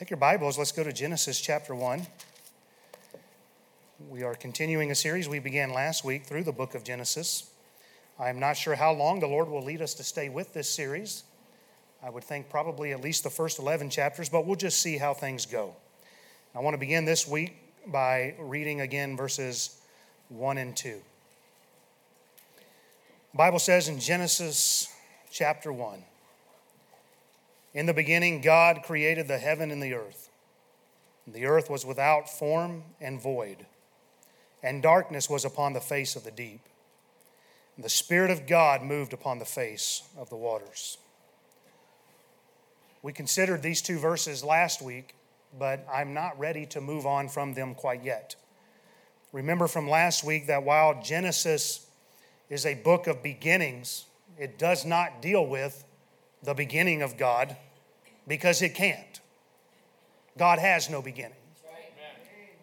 Take your Bibles, let's go to Genesis chapter 1. We are continuing a series we began last week through the book of Genesis. I'm not sure how long the Lord will lead us to stay with this series. I would think probably at least the first 11 chapters, but we'll just see how things go. I want to begin this week by reading again verses 1 and 2. The Bible says in Genesis chapter 1 In the beginning, God created the heaven and the earth. The earth was without form and void, and darkness was upon the face of the deep. The Spirit of God moved upon the face of the waters. We considered these two verses last week, but I'm not ready to move on from them quite yet. Remember from last week that while Genesis is a book of beginnings, it does not deal with the beginning of God because it can't. God has no beginning,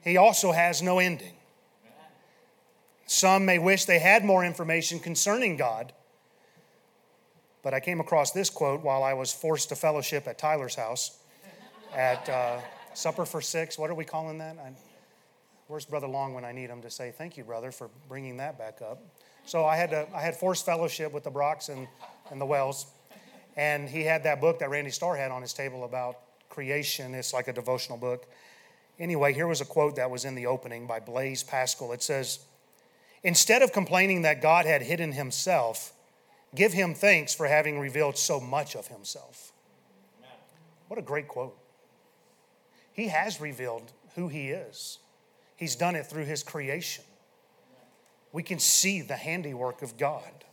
He also has no ending. Some may wish they had more information concerning God, but I came across this quote while I was forced to fellowship at Tyler's house at uh, Supper for Six. What are we calling that? I, where's Brother Long when I need him to say thank you, brother, for bringing that back up? So I had to, I had forced fellowship with the Brocks and, and the Wells, and he had that book that Randy Starr had on his table about creation. It's like a devotional book. Anyway, here was a quote that was in the opening by Blaise Pascal. It says, Instead of complaining that God had hidden himself, give him thanks for having revealed so much of himself. What a great quote. He has revealed who he is, he's done it through his creation we can see the handiwork of God.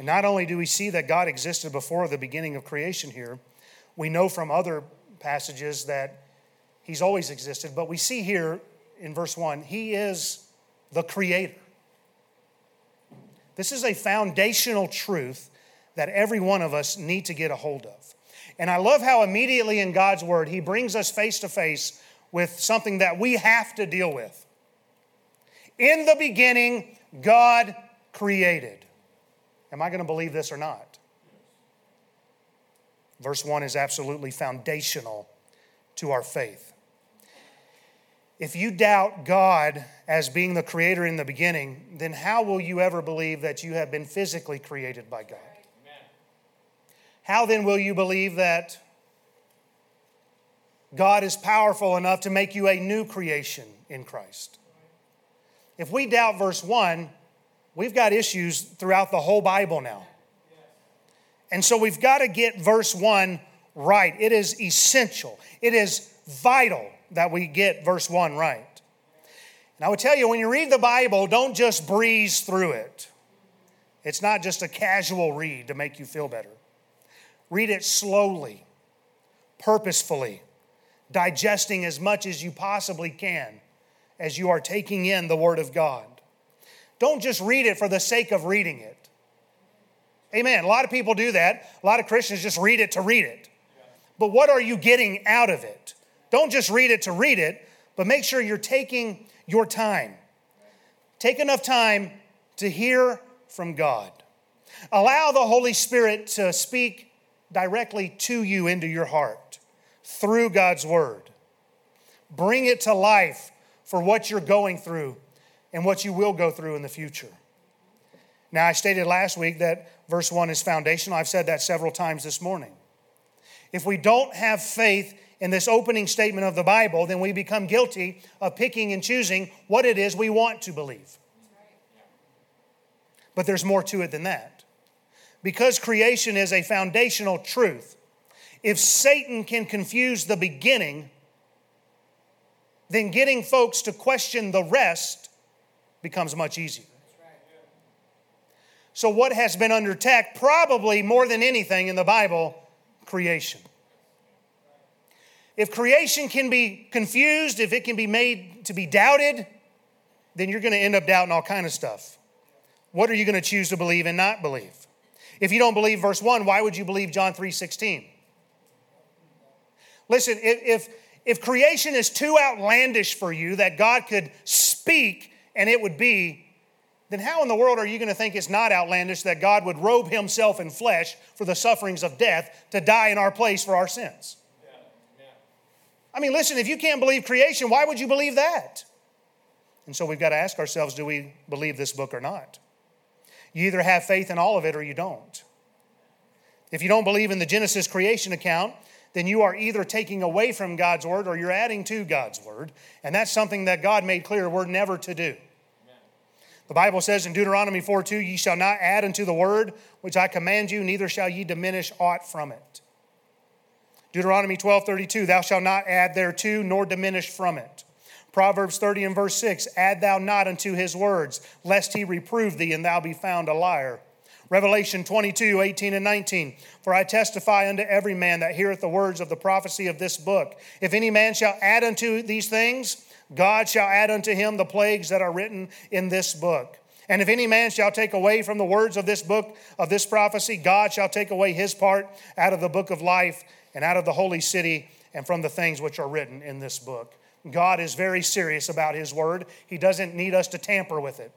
And not only do we see that God existed before the beginning of creation here, we know from other passages that He's always existed, but we see here in verse 1, He is the Creator. This is a foundational truth that every one of us need to get a hold of. And I love how immediately in God's Word, He brings us face to face with something that we have to deal with. In the beginning, God created. Am I going to believe this or not? Verse 1 is absolutely foundational to our faith. If you doubt God as being the creator in the beginning, then how will you ever believe that you have been physically created by God? How then will you believe that God is powerful enough to make you a new creation in Christ? If we doubt verse 1, we've got issues throughout the whole Bible now. And so we've got to get verse 1 right. It is essential, it is vital that we get verse 1 right. And I would tell you, when you read the Bible, don't just breeze through it. It's not just a casual read to make you feel better. Read it slowly, purposefully, digesting as much as you possibly can as you are taking in the Word of God. Don't just read it for the sake of reading it. Amen. A lot of people do that. A lot of Christians just read it to read it. But what are you getting out of it? Don't just read it to read it, but make sure you're taking your time. Take enough time to hear from God. Allow the Holy Spirit to speak directly to you into your heart through God's Word. Bring it to life for what you're going through and what you will go through in the future. Now, I stated last week that verse 1 is foundational. I've said that several times this morning. If we don't have faith in this opening statement of the Bible, then we become guilty of picking and choosing what it is we want to believe. But there's more to it than that. Because creation is a foundational truth, if Satan can confuse the beginning then getting folks to question the rest becomes much easier. So, what has been under attack, probably more than anything in the Bible, creation. If creation can be confused, if it can be made to be doubted, then you're going to end up doubting all kind of stuff. What are you going to choose to believe and not believe? If you don't believe verse 1, why would you believe John 3:16? Listen, if, if if creation is too outlandish for you that God could speak and it would be, then how in the world are you going to think it's not outlandish that God would robe himself in flesh for the sufferings of death to die in our place for our sins? I mean, listen, if you can't believe creation, why would you believe that? And so we've got to ask ourselves do we believe this book or not? You either have faith in all of it or you don't. If you don't believe in the Genesis creation account, then you are either taking away from God's word or you're adding to God's word. And that's something that God made clear we're never to do. The Bible says in Deuteronomy 4 2, ye shall not add unto the word which I command you, neither shall ye diminish aught from it. Deuteronomy 12 32, thou shalt not add thereto nor diminish from it. Proverbs 30 and verse 6, add thou not unto his words, lest he reprove thee and thou be found a liar. Revelation 22, 18 and 19. For I testify unto every man that heareth the words of the prophecy of this book. If any man shall add unto these things, God shall add unto him the plagues that are written in this book. And if any man shall take away from the words of this book, of this prophecy, God shall take away his part out of the book of life and out of the holy city and from the things which are written in this book. God is very serious about his word. He doesn't need us to tamper with it.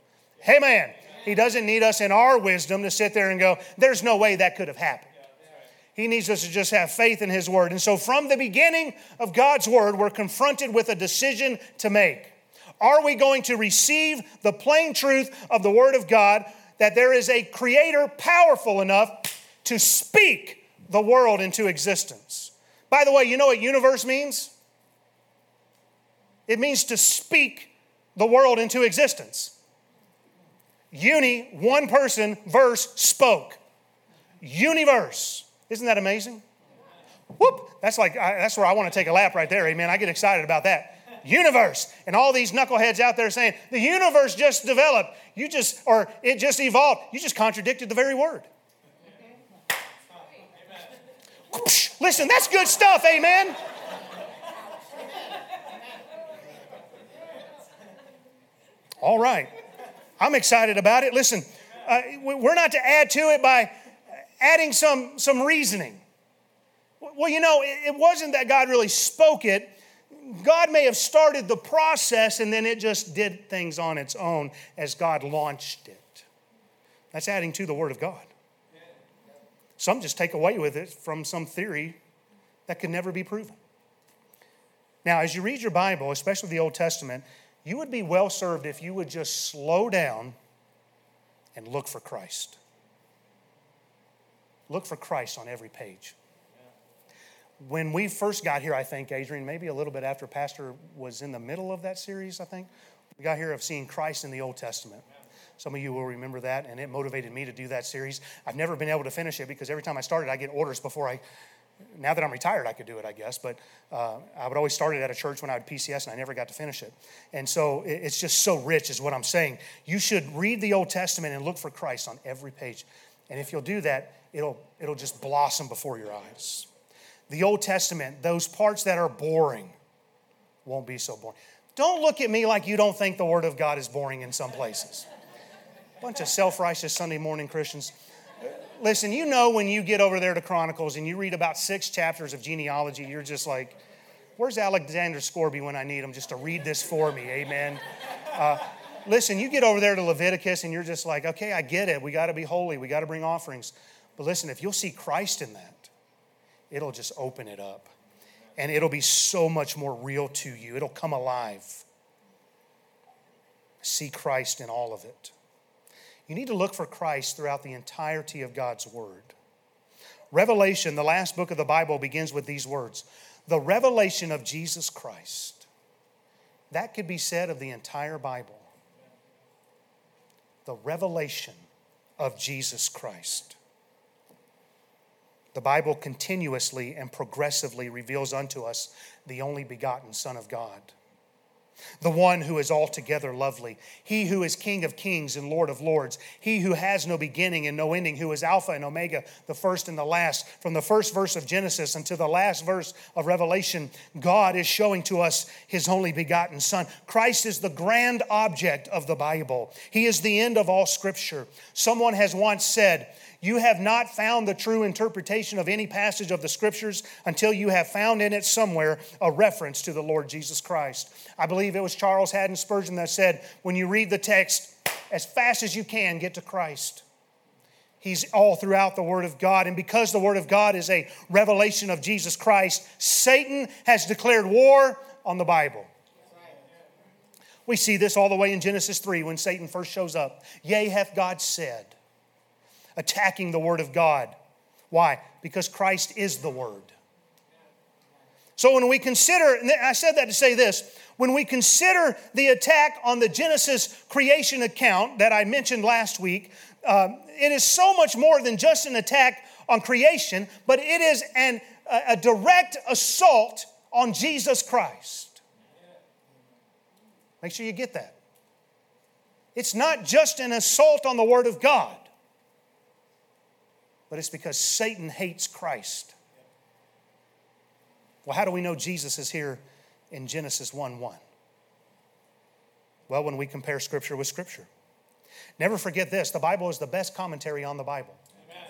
Man. He doesn't need us in our wisdom to sit there and go, there's no way that could have happened. He needs us to just have faith in His Word. And so, from the beginning of God's Word, we're confronted with a decision to make. Are we going to receive the plain truth of the Word of God that there is a Creator powerful enough to speak the world into existence? By the way, you know what universe means? It means to speak the world into existence. Uni, one person, verse, spoke. Universe. Isn't that amazing? Whoop! That's like, that's where I want to take a lap right there. Amen. I get excited about that. Universe. And all these knuckleheads out there saying, the universe just developed. You just, or it just evolved. You just contradicted the very word. Listen, that's good stuff. Amen. All right. I'm excited about it. Listen, uh, we're not to add to it by adding some, some reasoning. Well, you know, it, it wasn't that God really spoke it. God may have started the process and then it just did things on its own as God launched it. That's adding to the Word of God. Some just take away with it from some theory that could never be proven. Now, as you read your Bible, especially the Old Testament, you would be well served if you would just slow down and look for Christ. Look for Christ on every page. When we first got here, I think, Adrian, maybe a little bit after Pastor was in the middle of that series, I think, we got here of seeing Christ in the Old Testament. Some of you will remember that, and it motivated me to do that series. I've never been able to finish it because every time I started, I get orders before I now that I'm retired, I could do it, I guess. But uh, I would always start it at a church when I had PCS, and I never got to finish it. And so it's just so rich, is what I'm saying. You should read the Old Testament and look for Christ on every page. And if you'll do that, it'll, it'll just blossom before your eyes. The Old Testament, those parts that are boring, won't be so boring. Don't look at me like you don't think the Word of God is boring in some places. Bunch of self righteous Sunday morning Christians. Listen, you know when you get over there to Chronicles and you read about six chapters of genealogy, you're just like, where's Alexander Scourby when I need him just to read this for me? Amen. Uh, listen, you get over there to Leviticus and you're just like, okay, I get it. We got to be holy. We got to bring offerings. But listen, if you'll see Christ in that, it'll just open it up. And it'll be so much more real to you. It'll come alive. See Christ in all of it. You need to look for Christ throughout the entirety of God's Word. Revelation, the last book of the Bible, begins with these words The revelation of Jesus Christ. That could be said of the entire Bible. The revelation of Jesus Christ. The Bible continuously and progressively reveals unto us the only begotten Son of God the one who is altogether lovely, he who is King of kings and Lord of lords, he who has no beginning and no ending, who is Alpha and Omega, the first and the last. From the first verse of Genesis until the last verse of Revelation, God is showing to us his only begotten Son. Christ is the grand object of the Bible, he is the end of all scripture. Someone has once said, you have not found the true interpretation of any passage of the scriptures until you have found in it somewhere a reference to the Lord Jesus Christ. I believe it was Charles Haddon Spurgeon that said, when you read the text, as fast as you can, get to Christ. He's all throughout the Word of God. And because the Word of God is a revelation of Jesus Christ, Satan has declared war on the Bible. We see this all the way in Genesis 3 when Satan first shows up. Yea, hath God said, attacking the Word of God. Why? Because Christ is the Word. So when we consider, I said that to say this, when we consider the attack on the Genesis creation account that I mentioned last week, um, it is so much more than just an attack on creation, but it is an, a, a direct assault on Jesus Christ. Make sure you get that. It's not just an assault on the Word of God, but it's because Satan hates Christ. Well, how do we know Jesus is here in Genesis 1 1? Well, when we compare Scripture with Scripture. Never forget this the Bible is the best commentary on the Bible. Amen.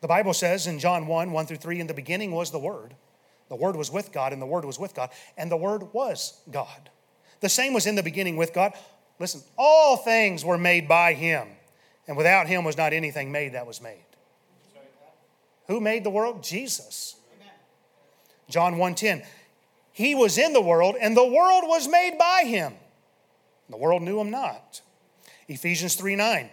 The Bible says in John 1 1 through 3, in the beginning was the Word. The Word was with God, and the Word was with God, and the Word was God. The same was in the beginning with God. Listen, all things were made by Him, and without Him was not anything made that was made. Who made the world? Jesus. John 1:10. He was in the world, and the world was made by him. The world knew him not. Ephesians 3 9.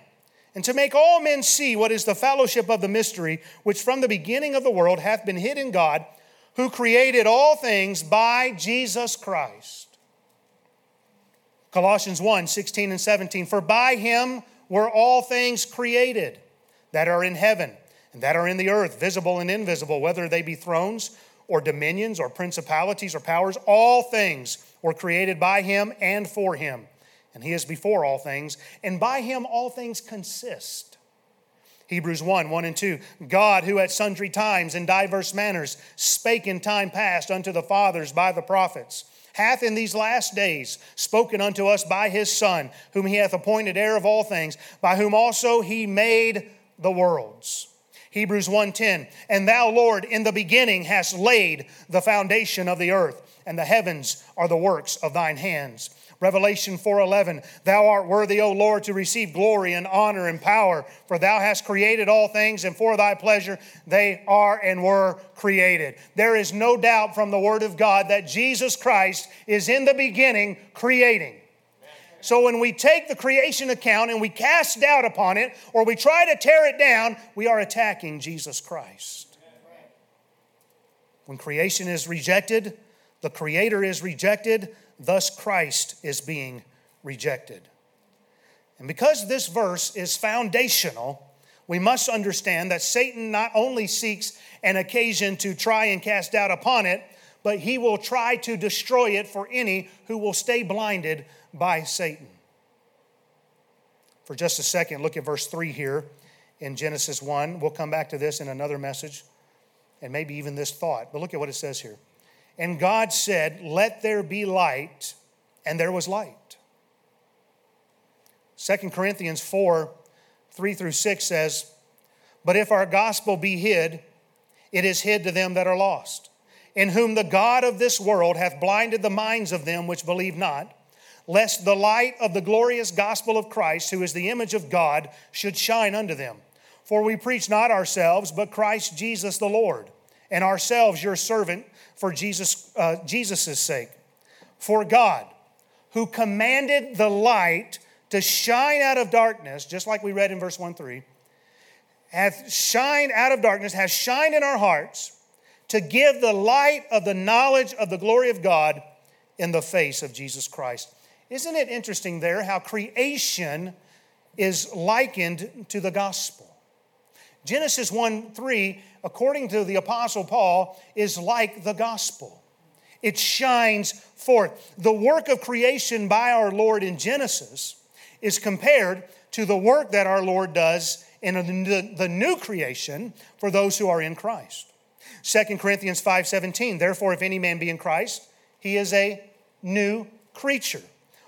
And to make all men see what is the fellowship of the mystery, which from the beginning of the world hath been hid in God, who created all things by Jesus Christ. Colossians 1 16 and 17. For by him were all things created that are in heaven and that are in the earth, visible and invisible, whether they be thrones or dominions or principalities or powers. All things were created by him and for him and he is before all things, and by him all things consist. Hebrews 1 1 and 2. God, who at sundry times in diverse manners spake in time past unto the fathers by the prophets, hath in these last days spoken unto us by his Son, whom he hath appointed heir of all things, by whom also he made the worlds. Hebrews 1:10 And thou Lord in the beginning hast laid the foundation of the earth and the heavens are the works of thine hands Revelation 4:11 Thou art worthy, O Lord, to receive glory and honor and power, for thou hast created all things and for thy pleasure they are and were created. There is no doubt from the word of God that Jesus Christ is in the beginning creating. So when we take the creation account and we cast doubt upon it or we try to tear it down, we are attacking Jesus Christ. When creation is rejected, the creator is rejected, Thus, Christ is being rejected. And because this verse is foundational, we must understand that Satan not only seeks an occasion to try and cast doubt upon it, but he will try to destroy it for any who will stay blinded by Satan. For just a second, look at verse 3 here in Genesis 1. We'll come back to this in another message and maybe even this thought. But look at what it says here. And God said, Let there be light, and there was light. 2 Corinthians 4 3 through 6 says, But if our gospel be hid, it is hid to them that are lost, in whom the God of this world hath blinded the minds of them which believe not, lest the light of the glorious gospel of Christ, who is the image of God, should shine unto them. For we preach not ourselves, but Christ Jesus the Lord, and ourselves your servant for Jesus' uh, Jesus' sake. For God, who commanded the light to shine out of darkness, just like we read in verse 1 3, hath shined out of darkness, has shined in our hearts to give the light of the knowledge of the glory of God in the face of Jesus Christ. Isn't it interesting there how creation is likened to the gospel? Genesis 1 3, according to the Apostle Paul, is like the gospel. It shines forth. The work of creation by our Lord in Genesis is compared to the work that our Lord does in the new creation for those who are in Christ. 2 Corinthians 5:17 Therefore if any man be in Christ he is a new creature.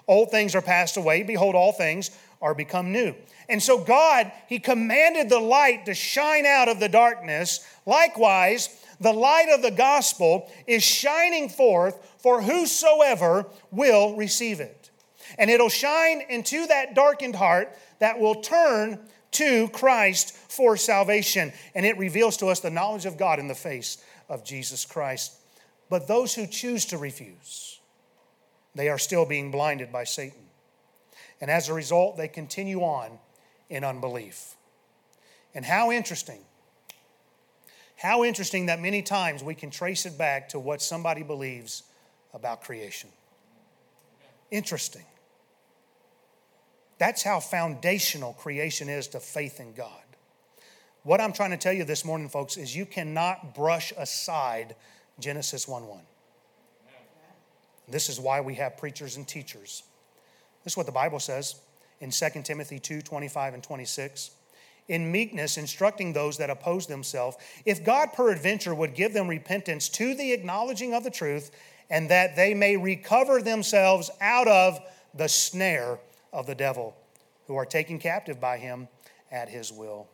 Old things are passed away behold all things are become new. And so God, He commanded the light to shine out of the darkness. Likewise, the light of the gospel is shining forth for whosoever will receive it. And it'll shine into that darkened heart that will turn to Christ for salvation. And it reveals to us the knowledge of God in the face of Jesus Christ. But those who choose to refuse, they are still being blinded by Satan. And as a result, they continue on in unbelief. And how interesting, how interesting that many times we can trace it back to what somebody believes about creation. Interesting. That's how foundational creation is to faith in God. What I'm trying to tell you this morning, folks, is you cannot brush aside Genesis 1 1. This is why we have preachers and teachers. This is what the Bible says in 2 Timothy 2 25 and 26. In meekness, instructing those that oppose themselves, if God peradventure would give them repentance to the acknowledging of the truth, and that they may recover themselves out of the snare of the devil, who are taken captive by him at his will.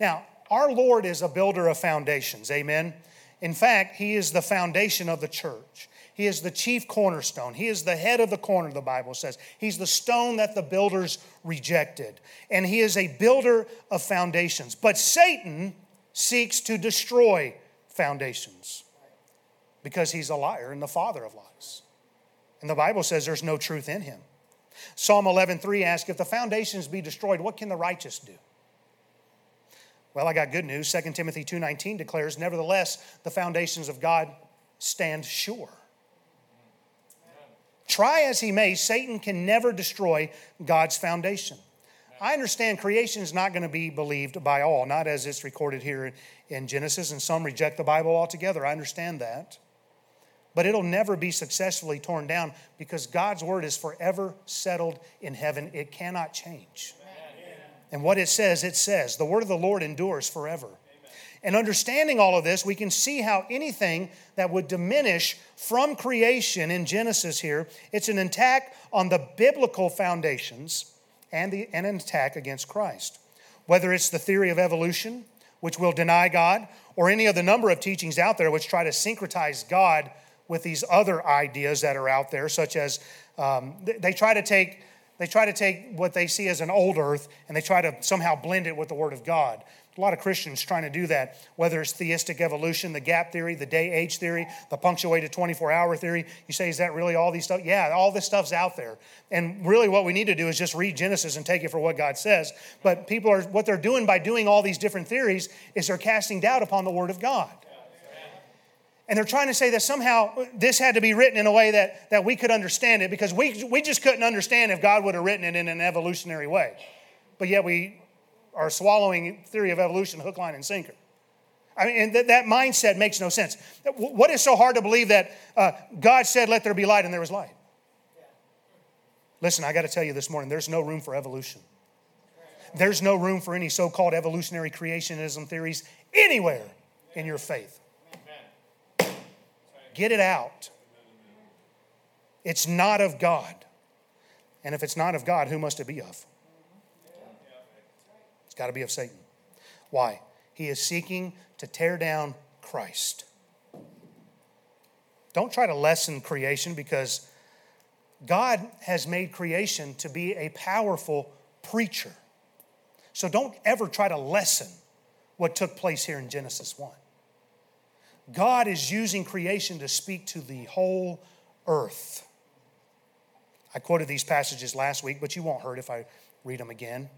Now, our Lord is a builder of foundations, amen. In fact, he is the foundation of the church. He is the chief cornerstone. He is the head of the corner, the Bible says. He's the stone that the builders rejected. And he is a builder of foundations. But Satan seeks to destroy foundations because he's a liar and the father of lies. And the Bible says there's no truth in him. Psalm 11:3 asks if the foundations be destroyed, what can the righteous do? Well, I got good news. 2 Timothy 2:19 declares, "Nevertheless, the foundations of God stand sure." Try as he may, Satan can never destroy God's foundation. I understand creation is not going to be believed by all, not as it's recorded here in Genesis, and some reject the Bible altogether. I understand that. But it'll never be successfully torn down because God's word is forever settled in heaven. It cannot change. And what it says, it says. The word of the Lord endures forever. And understanding all of this, we can see how anything that would diminish from creation in Genesis here, it's an attack on the biblical foundations and, the, and an attack against Christ. Whether it's the theory of evolution, which will deny God, or any of the number of teachings out there which try to syncretize God with these other ideas that are out there, such as um, they, try to take they try to take what they see as an old earth and they try to somehow blend it with the Word of God. A lot of Christians trying to do that, whether it's theistic evolution, the gap theory, the day age theory, the punctuated 24 hour theory. You say, is that really all these stuff? Yeah, all this stuff's out there. And really, what we need to do is just read Genesis and take it for what God says. But people are, what they're doing by doing all these different theories is they're casting doubt upon the Word of God. And they're trying to say that somehow this had to be written in a way that, that we could understand it because we, we just couldn't understand if God would have written it in an evolutionary way. But yet we are swallowing theory of evolution hook, line, and sinker. I mean, and th- that mindset makes no sense. What is so hard to believe that uh, God said, let there be light, and there was light? Listen, I got to tell you this morning, there's no room for evolution. There's no room for any so called evolutionary creationism theories anywhere in your faith. Get it out. It's not of God. And if it's not of God, who must it be of? It's got to be of Satan. Why? He is seeking to tear down Christ. Don't try to lessen creation because God has made creation to be a powerful preacher. So don't ever try to lessen what took place here in Genesis 1. God is using creation to speak to the whole earth. I quoted these passages last week, but you won't hurt if I read them again.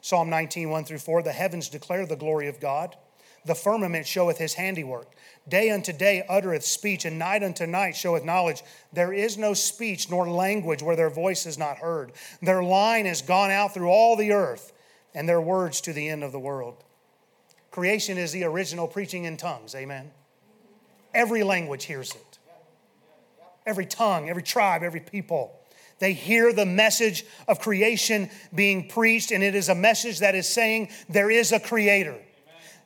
Psalm 19, 1 through 4 The heavens declare the glory of God, the firmament showeth his handiwork. Day unto day uttereth speech, and night unto night showeth knowledge. There is no speech nor language where their voice is not heard. Their line is gone out through all the earth, and their words to the end of the world. Creation is the original preaching in tongues. Amen. Every language hears it. Every tongue, every tribe, every people. They hear the message of creation being preached, and it is a message that is saying there is a creator.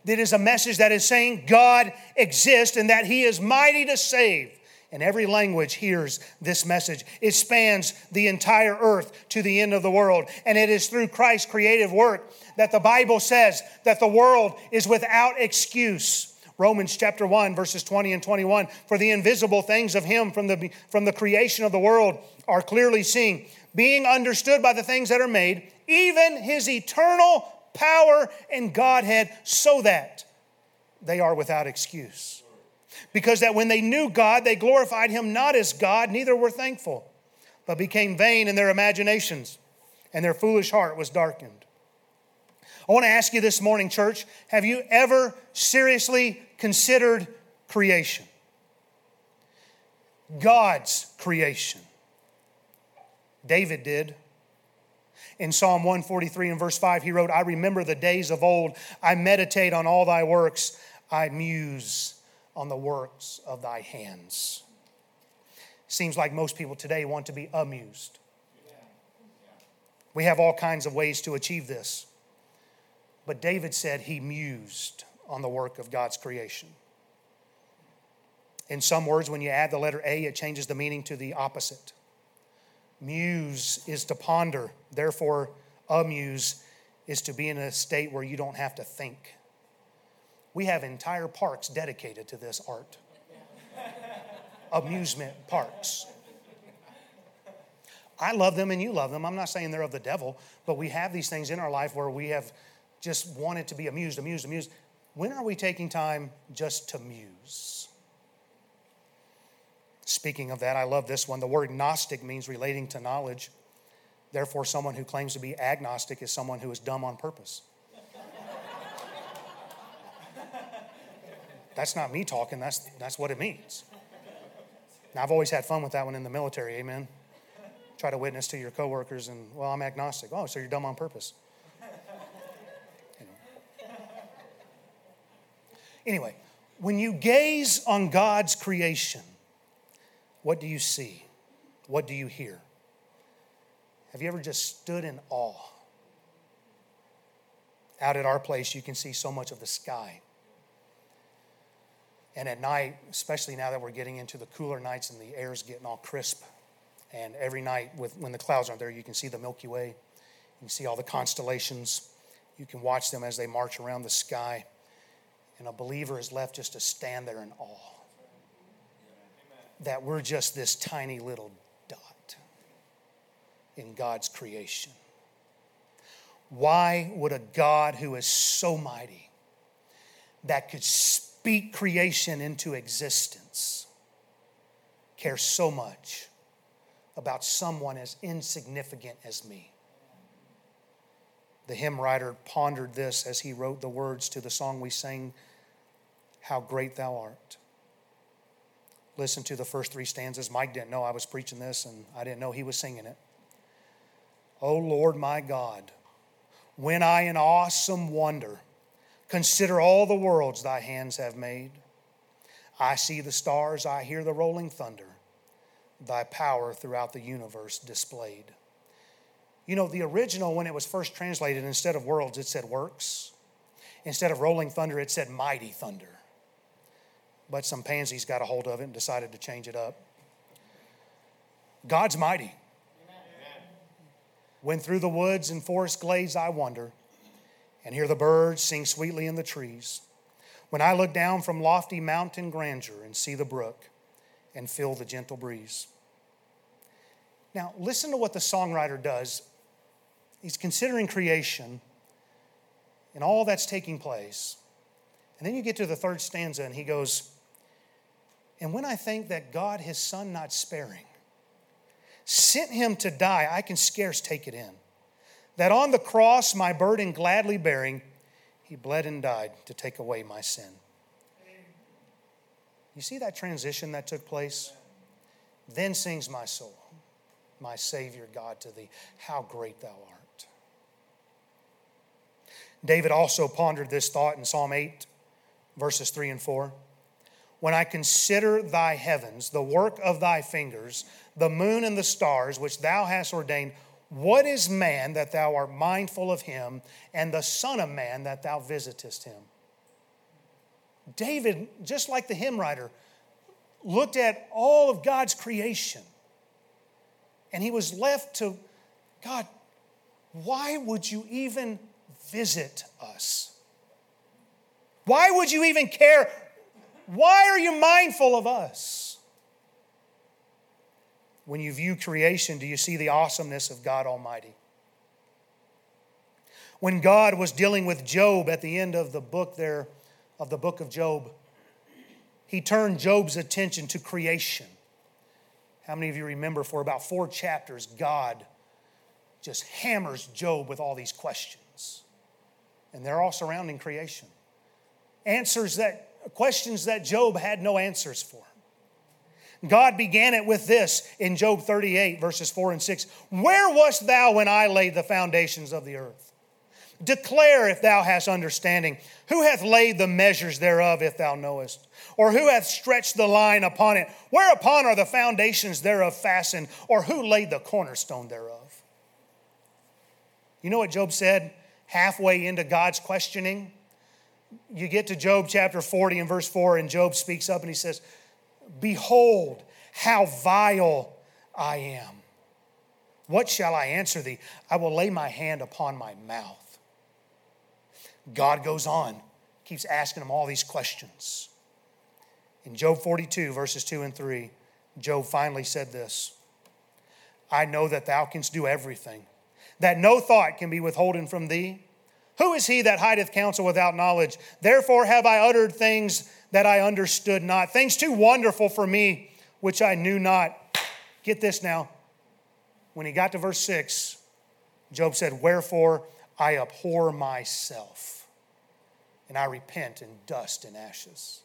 It is a message that is saying God exists and that He is mighty to save. And every language hears this message. It spans the entire earth to the end of the world. And it is through Christ's creative work that the Bible says that the world is without excuse Romans chapter 1, verses 20 and 21. For the invisible things of him from the, from the creation of the world are clearly seen, being understood by the things that are made, even his eternal power and Godhead, so that they are without excuse. Because that when they knew God, they glorified him not as God, neither were thankful, but became vain in their imaginations, and their foolish heart was darkened. I want to ask you this morning, church have you ever seriously considered creation? God's creation. David did. In Psalm 143 and verse 5, he wrote, I remember the days of old. I meditate on all thy works. I muse on the works of thy hands. Seems like most people today want to be amused. We have all kinds of ways to achieve this. But David said he mused on the work of God's creation. In some words, when you add the letter A, it changes the meaning to the opposite. Muse is to ponder, therefore, amuse is to be in a state where you don't have to think. We have entire parks dedicated to this art amusement parks. I love them and you love them. I'm not saying they're of the devil, but we have these things in our life where we have just wanted to be amused, amused, amused. When are we taking time just to muse? Speaking of that, I love this one. The word Gnostic means relating to knowledge. Therefore, someone who claims to be agnostic is someone who is dumb on purpose. that's not me talking, that's, that's what it means. Now, I've always had fun with that one in the military, amen. Try to witness to your coworkers and, well, I'm agnostic. Oh, so you're dumb on purpose. Anyway, when you gaze on God's creation, what do you see? What do you hear? Have you ever just stood in awe? Out at our place, you can see so much of the sky. And at night, especially now that we're getting into the cooler nights and the air's getting all crisp, and every night with, when the clouds aren't there, you can see the Milky Way. You can see all the constellations. You can watch them as they march around the sky. And a believer is left just to stand there in awe that we're just this tiny little dot in God's creation. Why would a God who is so mighty, that could speak creation into existence, care so much about someone as insignificant as me? The hymn writer pondered this as he wrote the words to the song we sang, How Great Thou Art. Listen to the first three stanzas. Mike didn't know I was preaching this, and I didn't know he was singing it. O Lord my God, when I in awesome wonder consider all the worlds thy hands have made, I see the stars, I hear the rolling thunder, thy power throughout the universe displayed. You know, the original, when it was first translated, instead of worlds, it said works. Instead of rolling thunder, it said mighty thunder. But some pansies got a hold of it and decided to change it up. God's mighty. Amen. When through the woods and forest glades I wander and hear the birds sing sweetly in the trees. When I look down from lofty mountain grandeur and see the brook and feel the gentle breeze. Now, listen to what the songwriter does he's considering creation and all that's taking place. And then you get to the third stanza, and he goes, And when I think that God, his son not sparing, sent him to die, I can scarce take it in. That on the cross, my burden gladly bearing, he bled and died to take away my sin. You see that transition that took place? Then sings my soul, my Savior God to thee, how great thou art. David also pondered this thought in Psalm 8, verses 3 and 4. When I consider thy heavens, the work of thy fingers, the moon and the stars which thou hast ordained, what is man that thou art mindful of him, and the Son of Man that thou visitest him? David, just like the hymn writer, looked at all of God's creation and he was left to God, why would you even visit us? Why would you even care Why are you mindful of us? When you view creation, do you see the awesomeness of God Almighty? When God was dealing with Job at the end of the book there, of the book of Job, he turned Job's attention to creation. How many of you remember for about four chapters, God just hammers Job with all these questions? And they're all surrounding creation. Answers that, questions that Job had no answers for. God began it with this in Job 38, verses 4 and 6 Where wast thou when I laid the foundations of the earth? Declare if thou hast understanding. Who hath laid the measures thereof, if thou knowest? Or who hath stretched the line upon it? Whereupon are the foundations thereof fastened? Or who laid the cornerstone thereof? You know what Job said halfway into God's questioning? You get to Job chapter 40 and verse 4, and Job speaks up and he says, Behold, how vile I am. What shall I answer thee? I will lay my hand upon my mouth. God goes on, keeps asking him all these questions. In Job 42, verses 2 and 3, Job finally said this I know that thou canst do everything, that no thought can be withholden from thee. Who is he that hideth counsel without knowledge? Therefore have I uttered things that I understood not, things too wonderful for me, which I knew not. Get this now. When he got to verse 6, Job said, Wherefore I abhor myself, and I repent in dust and ashes.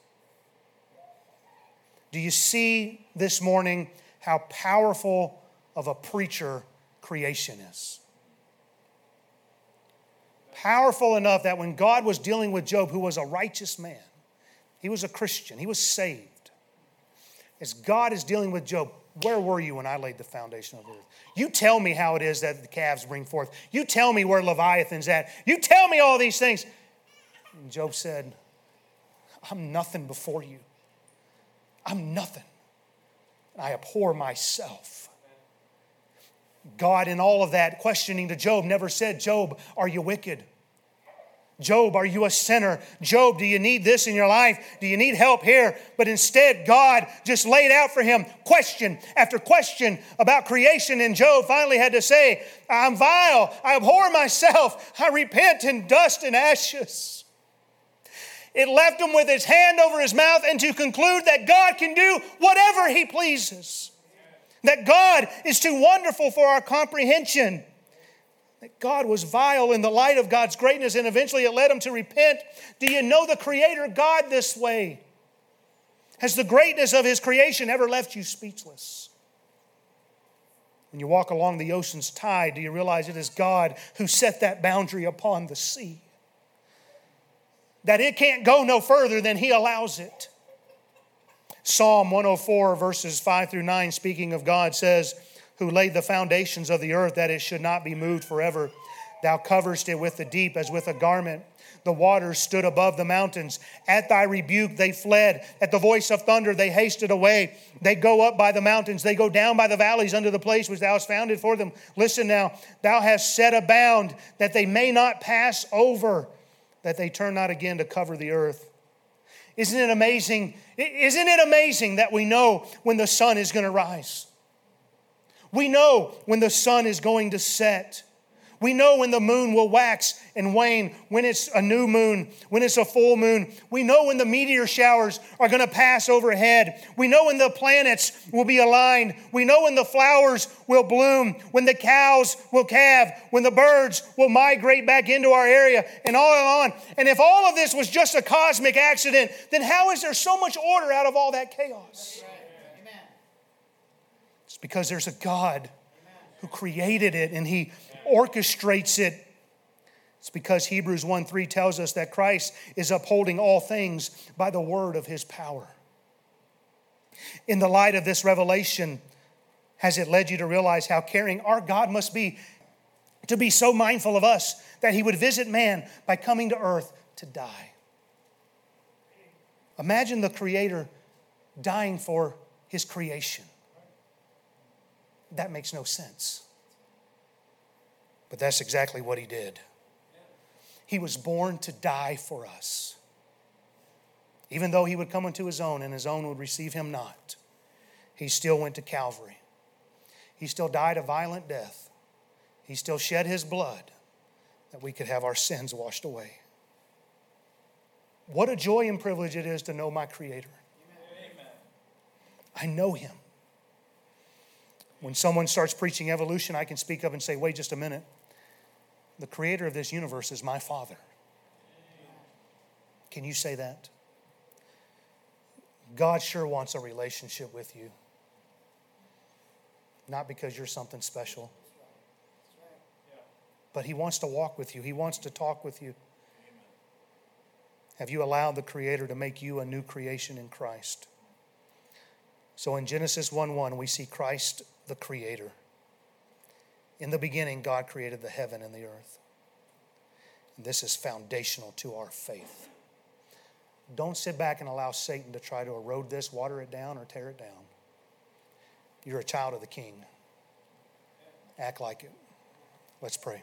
Do you see this morning how powerful of a preacher creation is? Powerful enough that when God was dealing with Job, who was a righteous man, he was a Christian, he was saved. As God is dealing with Job, where were you when I laid the foundation of the earth? You tell me how it is that the calves bring forth. You tell me where Leviathan's at. You tell me all these things. And Job said, I'm nothing before you. I'm nothing. I abhor myself. God, in all of that, questioning to Job, never said, Job, are you wicked? Job, are you a sinner? Job, do you need this in your life? Do you need help here? But instead, God just laid out for him question after question about creation. And Job finally had to say, I'm vile. I abhor myself. I repent in dust and ashes. It left him with his hand over his mouth and to conclude that God can do whatever he pleases, that God is too wonderful for our comprehension that God was vile in the light of God's greatness, and eventually it led him to repent. Do you know the Creator God this way? Has the greatness of His creation ever left you speechless? When you walk along the ocean's tide, do you realize it is God who set that boundary upon the sea? That it can't go no further than He allows it. Psalm 104, verses 5 through 9, speaking of God, says, who laid the foundations of the earth that it should not be moved forever. Thou coverest it with the deep as with a garment. The waters stood above the mountains. At thy rebuke they fled. At the voice of thunder they hasted away. They go up by the mountains. They go down by the valleys unto the place which thou hast founded for them. Listen now. Thou hast set a bound that they may not pass over, that they turn not again to cover the earth. Isn't it amazing? Isn't it amazing that we know when the sun is going to rise? We know when the sun is going to set. We know when the moon will wax and wane, when it's a new moon, when it's a full moon. We know when the meteor showers are going to pass overhead. We know when the planets will be aligned. We know when the flowers will bloom, when the cows will calve, when the birds will migrate back into our area, and on and on. And if all of this was just a cosmic accident, then how is there so much order out of all that chaos? It's because there's a God who created it and he orchestrates it. It's because Hebrews 1 3 tells us that Christ is upholding all things by the word of his power. In the light of this revelation, has it led you to realize how caring our God must be to be so mindful of us that he would visit man by coming to earth to die? Imagine the Creator dying for his creation. That makes no sense. But that's exactly what he did. He was born to die for us. Even though he would come into his own and his own would receive him not, he still went to Calvary. He still died a violent death. He still shed his blood that we could have our sins washed away. What a joy and privilege it is to know my Creator. Amen. I know Him. When someone starts preaching evolution, I can speak up and say, wait just a minute. The Creator of this universe is my Father. Can you say that? God sure wants a relationship with you. Not because you're something special, but He wants to walk with you, He wants to talk with you. Have you allowed the Creator to make you a new creation in Christ? So in Genesis 1 1, we see Christ the Creator. In the beginning, God created the heaven and the earth. And this is foundational to our faith. Don't sit back and allow Satan to try to erode this, water it down, or tear it down. You're a child of the King. Act like it. Let's pray.